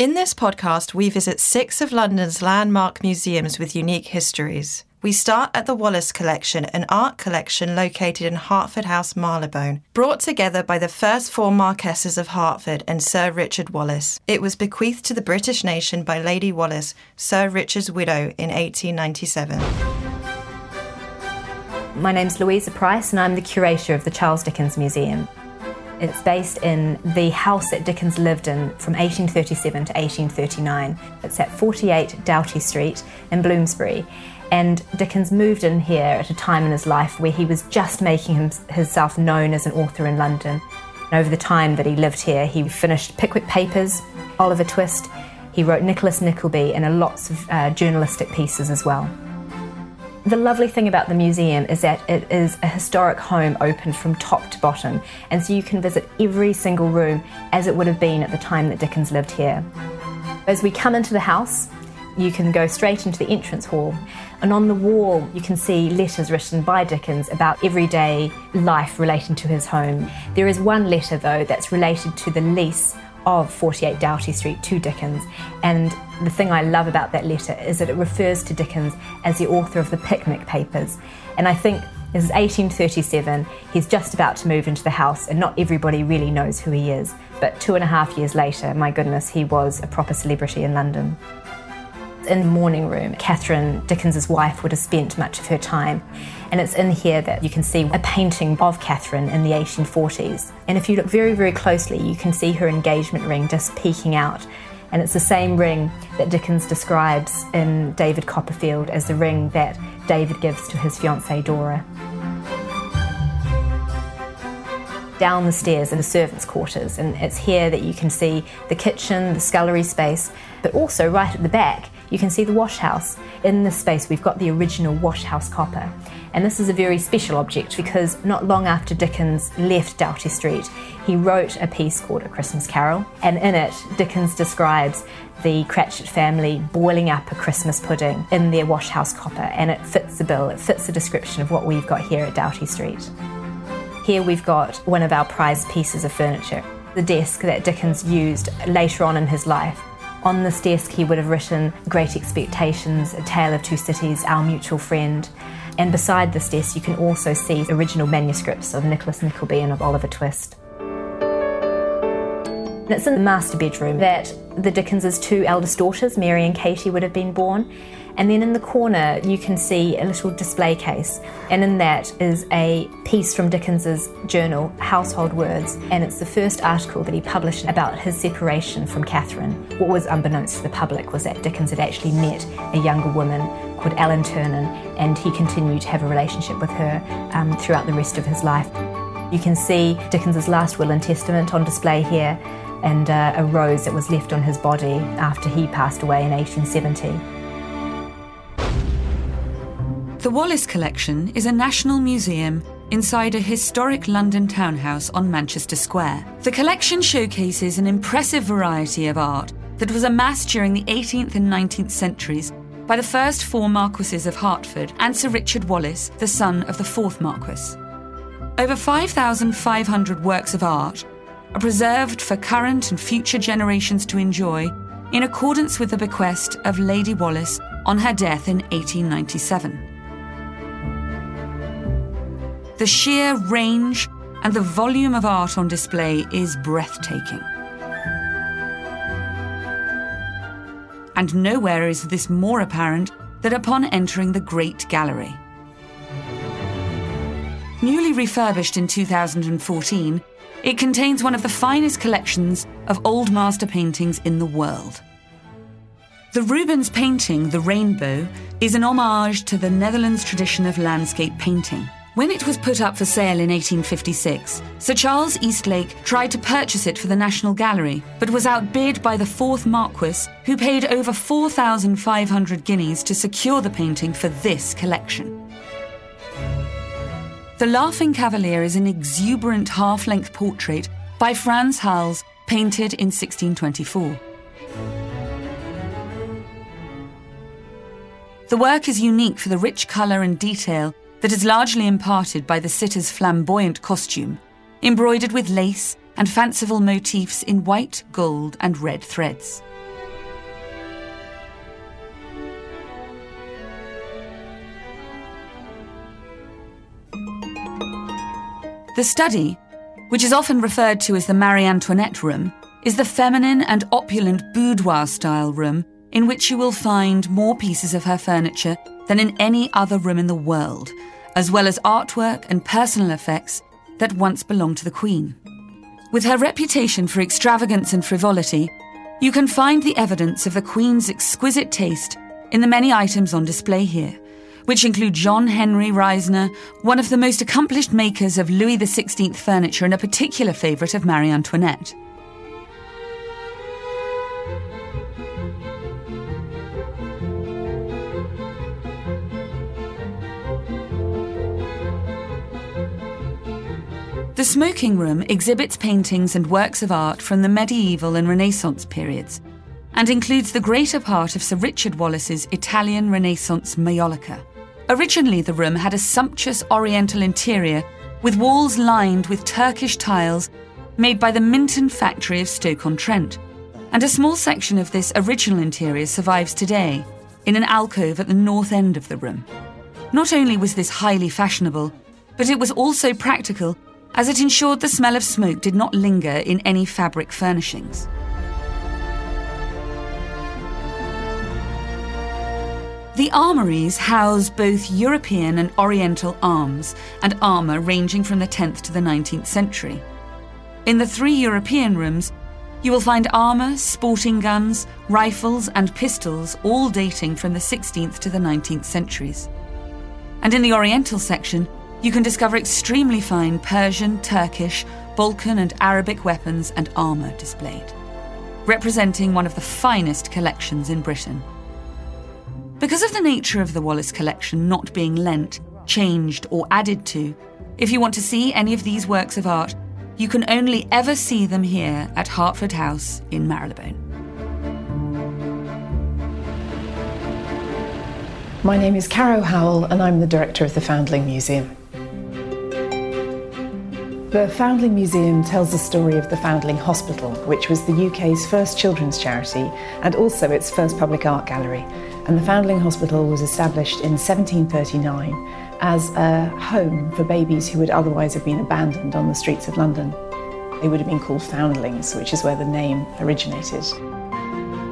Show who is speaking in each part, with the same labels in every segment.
Speaker 1: In this podcast, we visit six of London's landmark museums with unique histories. We start at the Wallace Collection, an art collection located in Hertford House, Marylebone, brought together by the first four Marquesses of Hertford and Sir Richard Wallace. It was bequeathed to the British nation by Lady Wallace, Sir Richard's widow, in 1897.
Speaker 2: My name's Louisa Price, and I'm the curator of the Charles Dickens Museum. It's based in the house that Dickens lived in from 1837 to 1839. It's at 48 Doughty Street in Bloomsbury. And Dickens moved in here at a time in his life where he was just making himself known as an author in London. And over the time that he lived here, he finished Pickwick Papers, Oliver Twist, he wrote Nicholas Nickleby, and lots of uh, journalistic pieces as well. The lovely thing about the museum is that it is a historic home open from top to bottom, and so you can visit every single room as it would have been at the time that Dickens lived here. As we come into the house, you can go straight into the entrance hall, and on the wall, you can see letters written by Dickens about everyday life relating to his home. There is one letter, though, that's related to the lease of 48 Doughty Street to Dickens. And the thing I love about that letter is that it refers to Dickens as the author of the Picnic Papers. And I think this is 1837, he's just about to move into the house, and not everybody really knows who he is. But two and a half years later, my goodness, he was a proper celebrity in London. In the morning room, Catherine, Dickens's wife, would have spent much of her time. And it's in here that you can see a painting of Catherine in the 1840s. And if you look very, very closely, you can see her engagement ring just peeking out. And it's the same ring that Dickens describes in David Copperfield as the ring that David gives to his fiancée Dora. Down the stairs are the servants' quarters, and it's here that you can see the kitchen, the scullery space, but also right at the back you can see the wash house. In this space, we've got the original wash house copper. And this is a very special object because not long after Dickens left Doughty Street, he wrote a piece called A Christmas Carol. And in it, Dickens describes the Cratchit family boiling up a Christmas pudding in their wash house copper. And it fits the bill, it fits the description of what we've got here at Doughty Street. Here we've got one of our prized pieces of furniture, the desk that Dickens used later on in his life on this desk, he would have written Great Expectations, A Tale of Two Cities, Our Mutual Friend. And beside this desk, you can also see original manuscripts of Nicholas Nickleby and of Oliver Twist. It's in the master bedroom that the Dickens's two eldest daughters, Mary and Katie, would have been born. And then in the corner, you can see a little display case, and in that is a piece from Dickens's journal, Household Words, and it's the first article that he published about his separation from Catherine. What was unbeknownst to the public was that Dickens had actually met a younger woman called Ellen Ternan, and he continued to have a relationship with her um, throughout the rest of his life. You can see Dickens's last will and testament on display here, and uh, a rose that was left on his body after he passed away in 1870.
Speaker 3: The Wallace Collection is a national museum inside a historic London townhouse on Manchester Square. The collection showcases an impressive variety of art that was amassed during the 18th and 19th centuries by the first four Marquises of Hertford and Sir Richard Wallace, the son of the fourth Marquis. Over 5,500 works of art are preserved for current and future generations to enjoy in accordance with the bequest of Lady Wallace on her death in 1897. The sheer range and the volume of art on display is breathtaking. and nowhere is this more apparent than upon entering the Great Gallery. Newly refurbished in 2014, it contains one of the finest collections of old master paintings in the world. The Rubens painting, The Rainbow, is an homage to the Netherlands tradition of landscape painting. When it was put up for sale in 1856, Sir Charles Eastlake tried to purchase it for the National Gallery, but was outbid by the fourth Marquis, who paid over 4,500 guineas to secure the painting for this collection. The Laughing Cavalier is an exuberant half length portrait by Frans Hals, painted in 1624. The work is unique for the rich colour and detail that is largely imparted by the sitter's flamboyant costume, embroidered with lace and fanciful motifs in white, gold, and red threads. The study, which is often referred to as the Marie Antoinette room, is the feminine and opulent boudoir style room in which you will find more pieces of her furniture than in any other room in the world, as well as artwork and personal effects that once belonged to the Queen. With her reputation for extravagance and frivolity, you can find the evidence of the Queen's exquisite taste in the many items on display here, which include John Henry Riesener, one of the most accomplished makers of Louis XVI furniture and a particular favourite of Marie Antoinette. The smoking room exhibits paintings and works of art from the medieval and Renaissance periods and includes the greater part of Sir Richard Wallace's Italian Renaissance Maiolica. Originally, the room had a sumptuous oriental interior with walls lined with Turkish tiles made by the Minton factory of Stoke-on-Trent. And a small section of this original interior survives today in an alcove at the north end of the room. Not only was this highly fashionable, but it was also practical as it ensured the smell of smoke did not linger in any fabric furnishings. The armories house both European and Oriental arms and armour ranging from the 10th to the 19th century. In the three European rooms, you will find armour, sporting guns, rifles, and pistols, all dating from the 16th to the 19th centuries. And in the Oriental section, you can discover extremely fine Persian, Turkish, Balkan, and Arabic weapons and armour displayed, representing one of the finest collections in Britain. Because of the nature of the Wallace collection not being lent, changed, or added to, if you want to see any of these works of art, you can only ever see them here at Hertford House in Marylebone.
Speaker 4: My name is Caro Howell, and I'm the director of the Foundling Museum. The Foundling Museum tells the story of the Foundling Hospital, which was the UK's first children's charity and also its first public art gallery. And the Foundling Hospital was established in 1739 as a home for babies who would otherwise have been abandoned on the streets of London. They would have been called foundlings, which is where the name originated.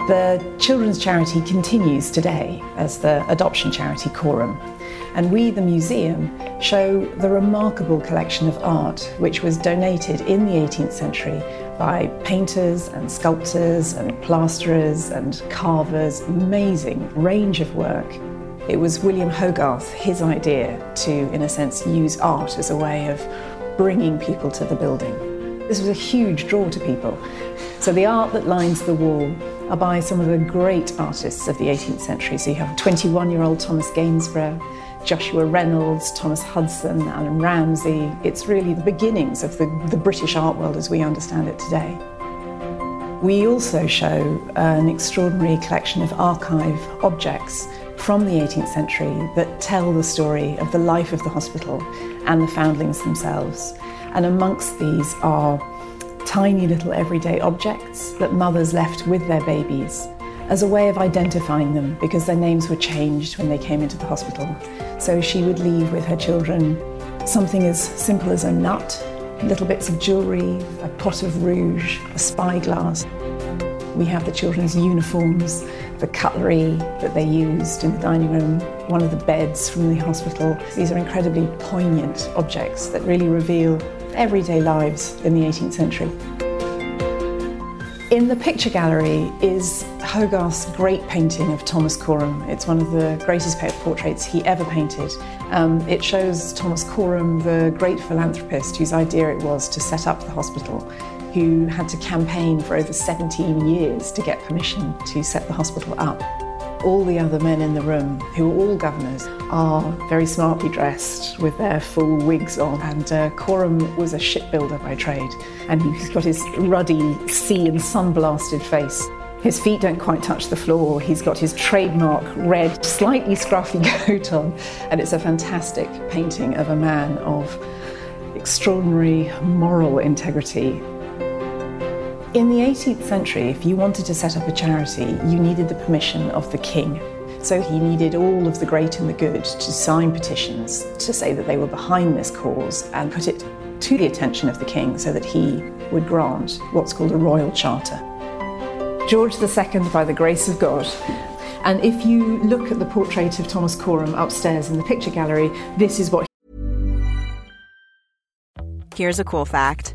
Speaker 4: The children's charity continues today as the adoption charity Coram. And we, the museum, show the remarkable collection of art which was donated in the 18th century by painters and sculptors and plasterers and carvers, amazing range of work. It was William Hogarth, his idea to, in a sense, use art as a way of bringing people to the building. This was a huge draw to people. So the art that lines the wall are by some of the great artists of the 18th century. So you have 21 year old Thomas Gainsborough, Joshua Reynolds, Thomas Hudson, Allan Ramsay. It's really the beginnings of the, the British art world as we understand it today. We also show an extraordinary collection of archive objects from the 18th century that tell the story of the life of the hospital and the foundlings themselves. And amongst these are tiny little everyday objects that mothers left with their babies as a way of identifying them because their names were changed when they came into the hospital. So she would leave with her children something as simple as a nut, little bits of jewellery, a pot of rouge, a spyglass. We have the children's uniforms, the cutlery that they used in the dining room, one of the beds from the hospital. These are incredibly poignant objects that really reveal everyday lives in the 18th century. In the picture gallery is Hogarth's great painting of Thomas Coram. It's one of the greatest portraits he ever painted. Um, it shows Thomas Coram, the great philanthropist whose idea it was to set up the hospital, who had to campaign for over 17 years to get permission to set the hospital up. All the other men in the room, who are all governors, are very smartly dressed with their full wigs on. And uh, Coram was a shipbuilder by trade, and he's got his ruddy, sea and sun blasted face. His feet don't quite touch the floor. He's got his trademark red, slightly scruffy coat on, and it's a fantastic painting of a man of extraordinary moral integrity in the 18th century, if you wanted to set up a charity, you needed the permission of the king. So he needed all of the great and the good to sign petitions to say that they were behind this cause and put it to the attention of the king so that he would grant what's called a royal charter. George II, by the grace of God, and if you look at the portrait of Thomas Coram upstairs in the picture gallery, this is what.
Speaker 5: He Here's a cool fact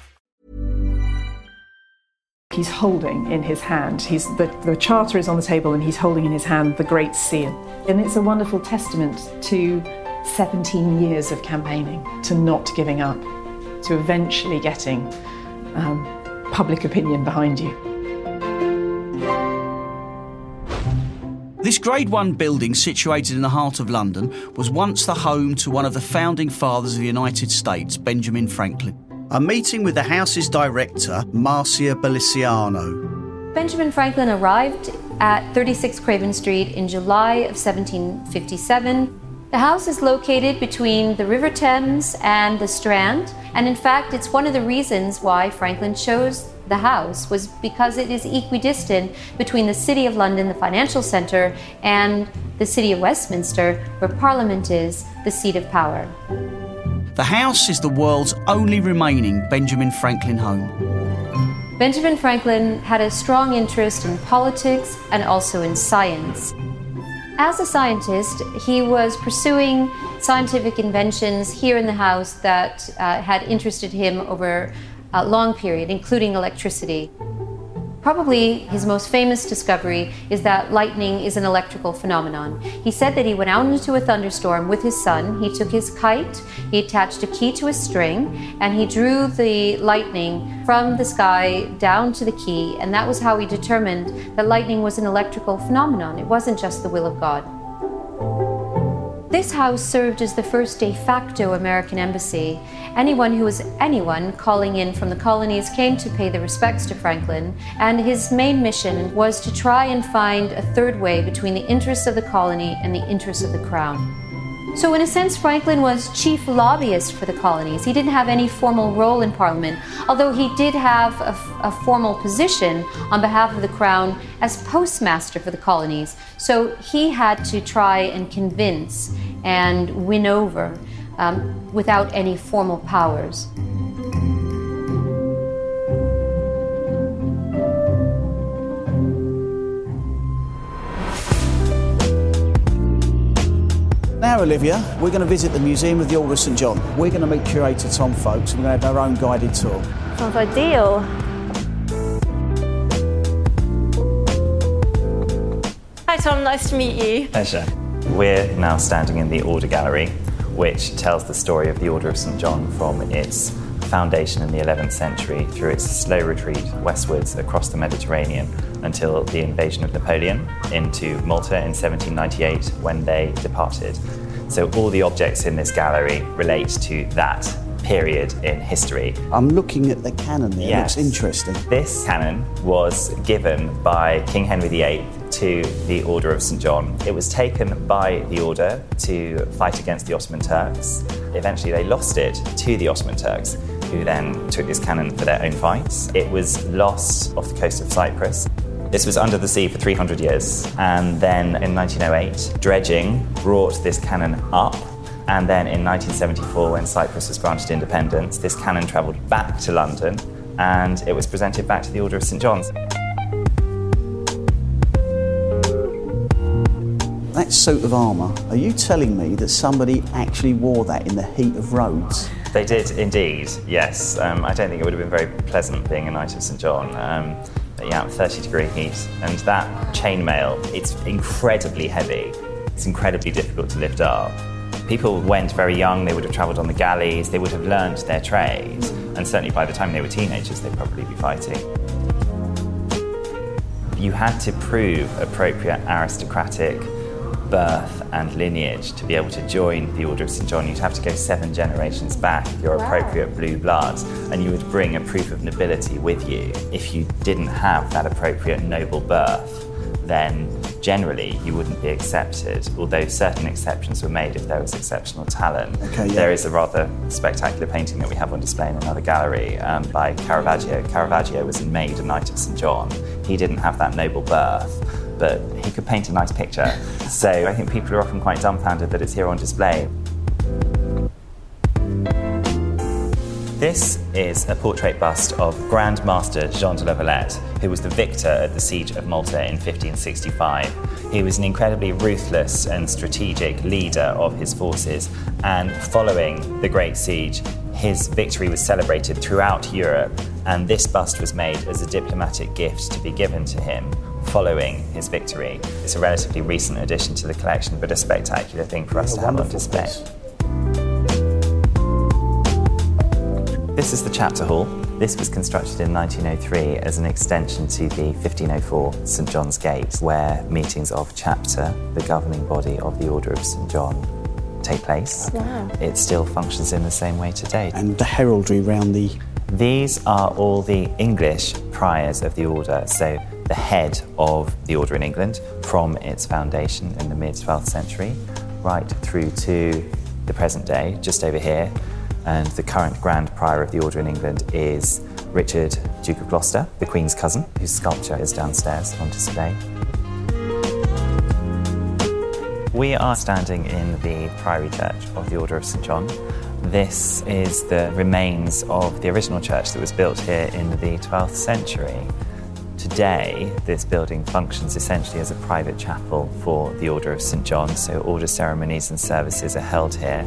Speaker 4: He's holding in his hand, he's, the, the charter is on the table and he's holding in his hand the Great Seal. And it's a wonderful testament to 17 years of campaigning, to not giving up, to eventually getting um, public opinion behind you.
Speaker 6: This Grade 1 building, situated in the heart of London, was once the home to one of the founding fathers of the United States, Benjamin Franklin. I'm meeting with the house's director, Marcia Balisciano.
Speaker 7: Benjamin Franklin arrived at 36 Craven Street in July of 1757. The house is located between the River Thames and the Strand, and in fact, it's one of the reasons why Franklin chose the house was because it is equidistant between the City of London, the financial centre, and the City of Westminster, where Parliament is the seat of power.
Speaker 6: The house is the world's only remaining Benjamin Franklin home.
Speaker 7: Benjamin Franklin had a strong interest in politics and also in science. As a scientist, he was pursuing scientific inventions here in the house that uh, had interested him over a long period, including electricity. Probably his most famous discovery is that lightning is an electrical phenomenon. He said that he went out into a thunderstorm with his son. He took his kite, he attached a key to a string, and he drew the lightning from the sky down to the key. And that was how he determined that lightning was an electrical phenomenon. It wasn't just the will of God. This house served as the first de facto American embassy. Anyone who was anyone calling in from the colonies came to pay their respects to Franklin, and his main mission was to try and find a third way between the interests of the colony and the interests of the crown. So, in a sense, Franklin was chief lobbyist for the colonies. He didn't have any formal role in Parliament, although he did have a, a, formal position on behalf of the Crown as postmaster for the colonies. So, he had to try and convince and win over um, without any formal powers.
Speaker 6: Now, Olivia, we're going to visit the Museum of the Order of St John. We're going to meet curator Tom Foakes and we're going to have our own guided tour.
Speaker 8: Sounds ideal. Hi, Tom, nice to meet you.
Speaker 9: Pleasure. We're now standing in the Order Gallery, which tells the story of the Order of St John from its foundation in the 11th century through its slow retreat westwards across the Mediterranean until the invasion of Napoleon into Malta in 1798 when they departed. So all the objects in this gallery relate to that period in history.
Speaker 6: I'm looking at the cannon there. Yes. It looks interesting.
Speaker 9: This cannon was given by King Henry VIII to the Order of St. John. It was taken by the Order to fight against the Ottoman Turks. Eventually, they lost it to the Ottoman Turks, who then took this cannon for their own fights. It was lost off the coast of Cyprus. This was under the sea for 300 years. And then in 1908, dredging brought this cannon up. And then in 1974, when Cyprus was granted independence, this cannon travelled back to London and it was presented back to the Order of St. John's.
Speaker 6: Suit of armour, are you telling me that somebody actually wore that in the heat of Rhodes?
Speaker 9: They did indeed, yes. Um, I don't think it would have been very pleasant being a Knight of St. John. Um, yeah, 30 degree heat. And that chainmail, it's incredibly heavy. It's incredibly difficult to lift up. People went very young, they would have travelled on the galleys, they would have learned their trade, and certainly by the time they were teenagers, they'd probably be fighting. You had to prove appropriate aristocratic birth and lineage to be able to join the Order of St. John, you'd have to go seven generations back, your wow. appropriate blue blood, and you would bring a proof of nobility with you. If you didn't have that appropriate noble birth, then generally you wouldn't be accepted, although certain exceptions were made if there was exceptional talent. Okay, yeah. There is a rather spectacular painting that we have on display in another gallery um, by Caravaggio. Caravaggio was made a Knight of St. John. He didn't have that noble birth but he could paint a nice picture. So I think people are often quite dumbfounded that it's here on display. This is a portrait bust of Grand Master Jean de la Valette, who was the victor at the Siege of Malta in 1565. He was an incredibly ruthless and strategic leader of his forces, and following the Great Siege, his victory was celebrated throughout Europe, and this bust was made as a diplomatic gift to be given to him following his victory. It's a relatively recent addition to the collection, but a spectacular thing for us to have on display. Piece. This is the chapter hall. This was constructed in 1903 as an extension to the 1504 St John's Gate, where meetings of chapter, the governing body of the Order of St John, take place. Wow. It still functions in the same way today.
Speaker 6: And the heraldry round the.
Speaker 9: These are all the English priors of the order. So the head of the order in England from its foundation in the mid 12th century right through to the present day, just over here. And the current Grand Prior of the Order in England is Richard, Duke of Gloucester, the Queen's cousin, whose sculpture is downstairs on display. We are standing in the Priory Church of the Order of St John, This is the remains of the original church that was built here in the 12th century. Today, this building functions essentially as a private chapel for the Order of St. John, so order ceremonies and services are held here.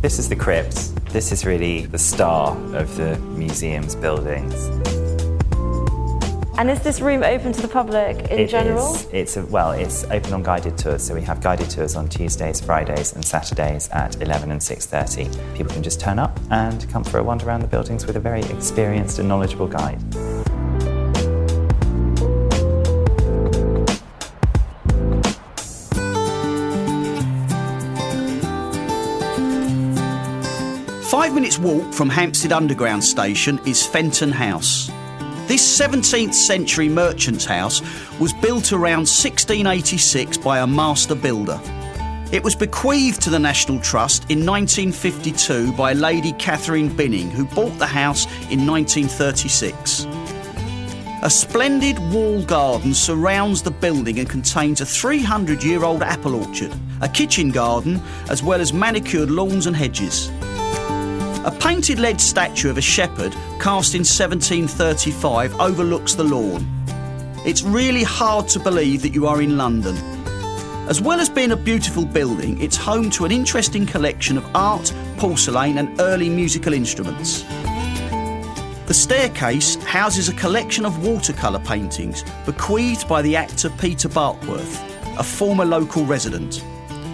Speaker 9: This is the crypt. This is really the star of the museum's buildings.
Speaker 8: And is this room open to the public in
Speaker 9: It
Speaker 8: general?
Speaker 9: is- it's a, well, it's open on guided tours. So we have guided tours on Tuesdays, Fridays, and Saturdays at 11 and 6:30. People can just turn up and come for a wander around the buildings with a very experienced and knowledgeable guide.
Speaker 6: Minutes walk from Hampstead Underground Station is Fenton House. This 17th century merchant's house was built around 1686 by a master builder. It was bequeathed to the National Trust in 1952 by Lady Catherine Binning, who bought the house in 1936. A splendid wall garden surrounds the building and contains a 300 year old apple orchard, a kitchen garden, as well as manicured lawns and hedges. A painted lead statue of a shepherd cast in 1735 overlooks the lawn. It's really hard to believe that you are in London. As well as being a beautiful building, it's home to an interesting collection of art, porcelain, and early musical instruments. The staircase houses a collection of watercolour paintings bequeathed by the actor Peter Barkworth, a former local resident.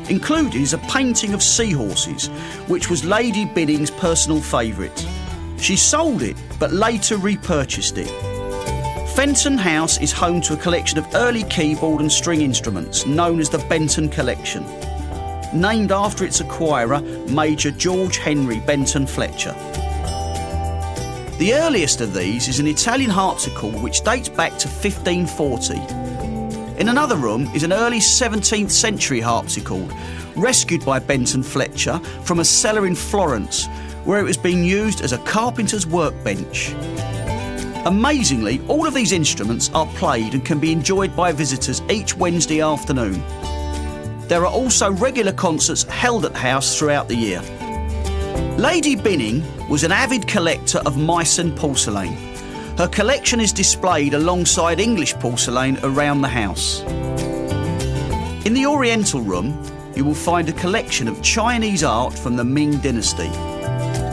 Speaker 6: Included is a painting of seahorses, which was Lady Binning's personal favourite. She sold it, but later repurchased it. Fenton House is home to a collection of early keyboard and string instruments known as the Benton Collection, named after its acquirer, Major George Henry Benton Fletcher. The earliest of these is an Italian harpsichord which dates back to 1540. In another room is an early 17th century harpsichord, rescued by Benton Fletcher from a cellar in Florence, where it was being used as a carpenter's workbench. Amazingly, all of these instruments are played and can be enjoyed by visitors each Wednesday afternoon. There are also regular concerts held at the house throughout the year. Lady Binning was an avid collector of Meissen porcelain. Her collection is displayed alongside English porcelain around the house. In the Oriental Room, you will find a collection of Chinese art from the Ming Dynasty.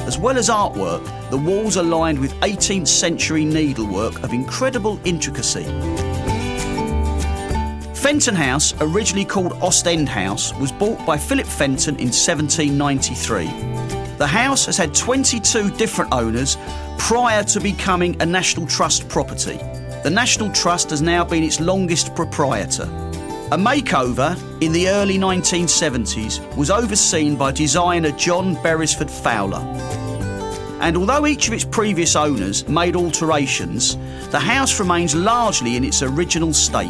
Speaker 6: As well as artwork, the walls are lined with 18th century needlework of incredible intricacy. Fenton House, originally called Ostend House, was bought by Philip Fenton in 1793. The house has had 22 different owners prior to becoming a National Trust property. The National Trust has now been its longest proprietor. A makeover in the early 1970s was overseen by designer John Beresford Fowler. And although each of its previous owners made alterations, the house remains largely in its original state.